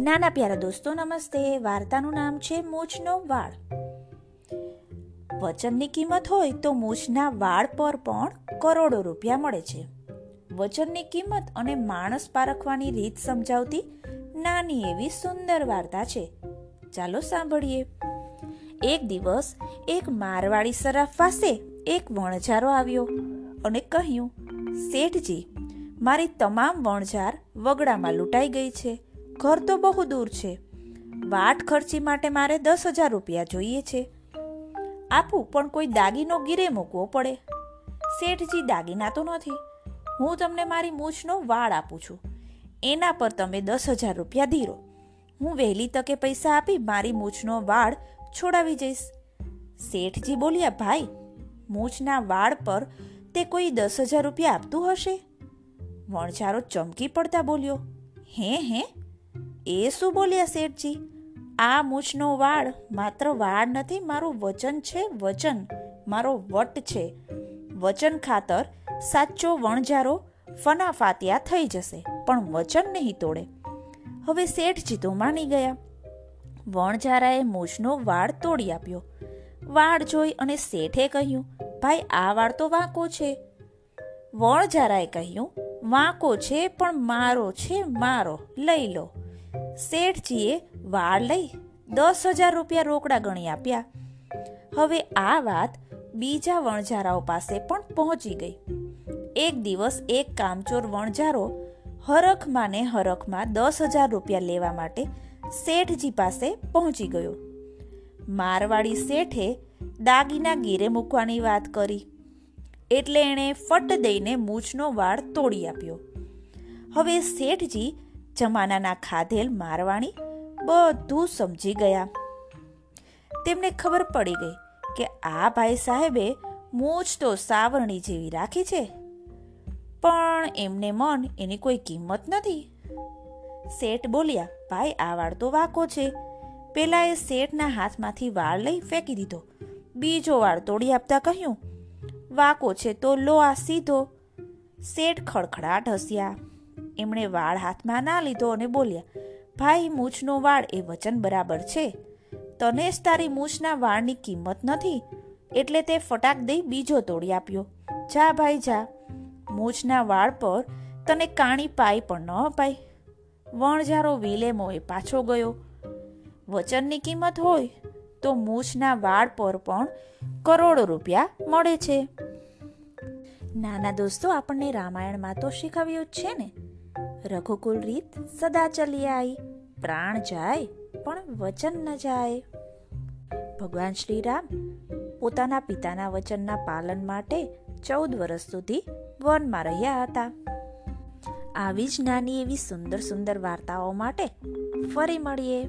નાના પ્યારા દોસ્તો, નમસ્તે. વાર્તાનું નામ છે મૂછનો વાળ. વચનની કિંમત હોય તો મૂછના વાળ પર પણ કરોડો રૂપિયા મળે છે. વચનની કિંમત અને માણસ પારખવાની રીત સમજાવતી નાની એવી સુંદર વાર્તા છે. ચાલો સાંભળીએ. એક દિવસ એક મારવાડી સરાફ પાસે એક વણઝારો આવ્યો અને કહ્યું, શેઠજી, મારી તમામ વણઝાર વગડામાં લૂંટાઈ ગઈ છે. ઘર તો બહુ દૂર છે. વાટ ખર્ચી માટે મારે દસ હજાર રૂપિયા જોઈએ છે. આપું, પણ કોઈ દાગીનો ગીરે મૂકવો પડે. શેઠજી દાગીના તો નથી. હું તમને મારી મૂછનો વાળ આપું છું. એના પર તમે દસ હજાર રૂપિયા ધીરો. હું વહેલી તકે પૈસા આપી મારી મૂછનો વાળ છોડાવી જઈશ. શેઠજી બોલ્યા, ભાઈ, મૂછના વાળ પર તે કોઈ દસ હજાર રૂપિયા આપતું હશે? વણઝારો ચમકી પડતા બોલ્યો, હે હે એ શું બોલ્યા શેઠજી, આ મૂછનો વાળ માત્ર વાળ નથી, મારું વચન છે, વચન, મારો વટ છે. વચન ખાતર સાચો વણજારો ફનાફાતિયા થઈ જશે, પણ વચન નહીં તોડે. હવે શેઠજી તો માની ગયા. વણઝારાએ મૂછનો વાળ તોડી આપ્યો. વાળ જોઈ અને શેઠે કહ્યું, ભાઈ, આ વાળ તો વાંકો છે. વણઝારાએ કહ્યું, વાંકો છે, પણ મારો છે, મારો. લઈ લો. શેઠજીએ વાળ લઈ દસ હજાર રૂપિયા રોકડા ગણી આપ્યા. હવે આ વાત બીજા વણઝારાઓ પાસે પણ પહોંચી ગઈ. એક દિવસ એક કામચોર વણઝારો હરખમાં ને હરખમાં દસ હજાર રૂપિયા લેવા માટે શેઠજી પાસે પહોંચી ગયો. મારવાડી શેઠે દાગીના ગીરે મૂકવાની વાત કરી. એટલે એણે ફટ દઈને મૂછનો વાળ તોડી આપ્યો. હવે શેઠજી જમાનાના ખાધેલ મારવાણી બધું સમજી ગયા. તેમને ખબર પડી ગઈ કે આ ભાઈ સાહેબે મૂછ તો સાવરણી જેવી રાખી છે, પણ એમને મન એની કોઈ કિંમત નથી. શેઠ બોલ્યા, ભાઈ, આ વાળ તો વાકો છે. પેલા એ શેઠના હાથમાંથી વાળ લઈ ફેંકી દીધો. બીજો વાળ તોડી આપતા કહ્યું, વાકો છે તો લો આ સીધો. શેઠ ખડખડાટ હસ્યા. એમણે વાળ હાથમાં ના લીધો અને બોલ્યા, ભાઈ, મૂછનો વાળ એ વચન બરાબર છે. તને જ તારી મૂછના વાળની કિંમત નથી. એટલે તે ફટાક દઈ બીજો તોડી આપ્યો. જા ભાઈ, જા. મૂછના વાળ પર તને કાણી પાઈ પણ ન અપાય. વણઝારો વિલેમો એ પાછો ગયો. વચનની કિંમત હોય તો મૂછના વાળ પર પણ કરોડો રૂપિયા મળે છે. નાના દોસ્તો, આપણને રામાયણમાં તો શીખવ્યું જ છે ને? રઘુકુલ રીત સદા ચલી આઈ પ્રાણ જાય, પણ વચન ન જાય. ભગવાન શ્રીરામ પોતાના પિતાના વચનના પાલન માટે ચૌદ વર્ષ સુધી વનમાં રહ્યા હતા. આવી જ નાની એવી સુંદર સુંદર વાર્તાઓ માટે ફરી મળીએ.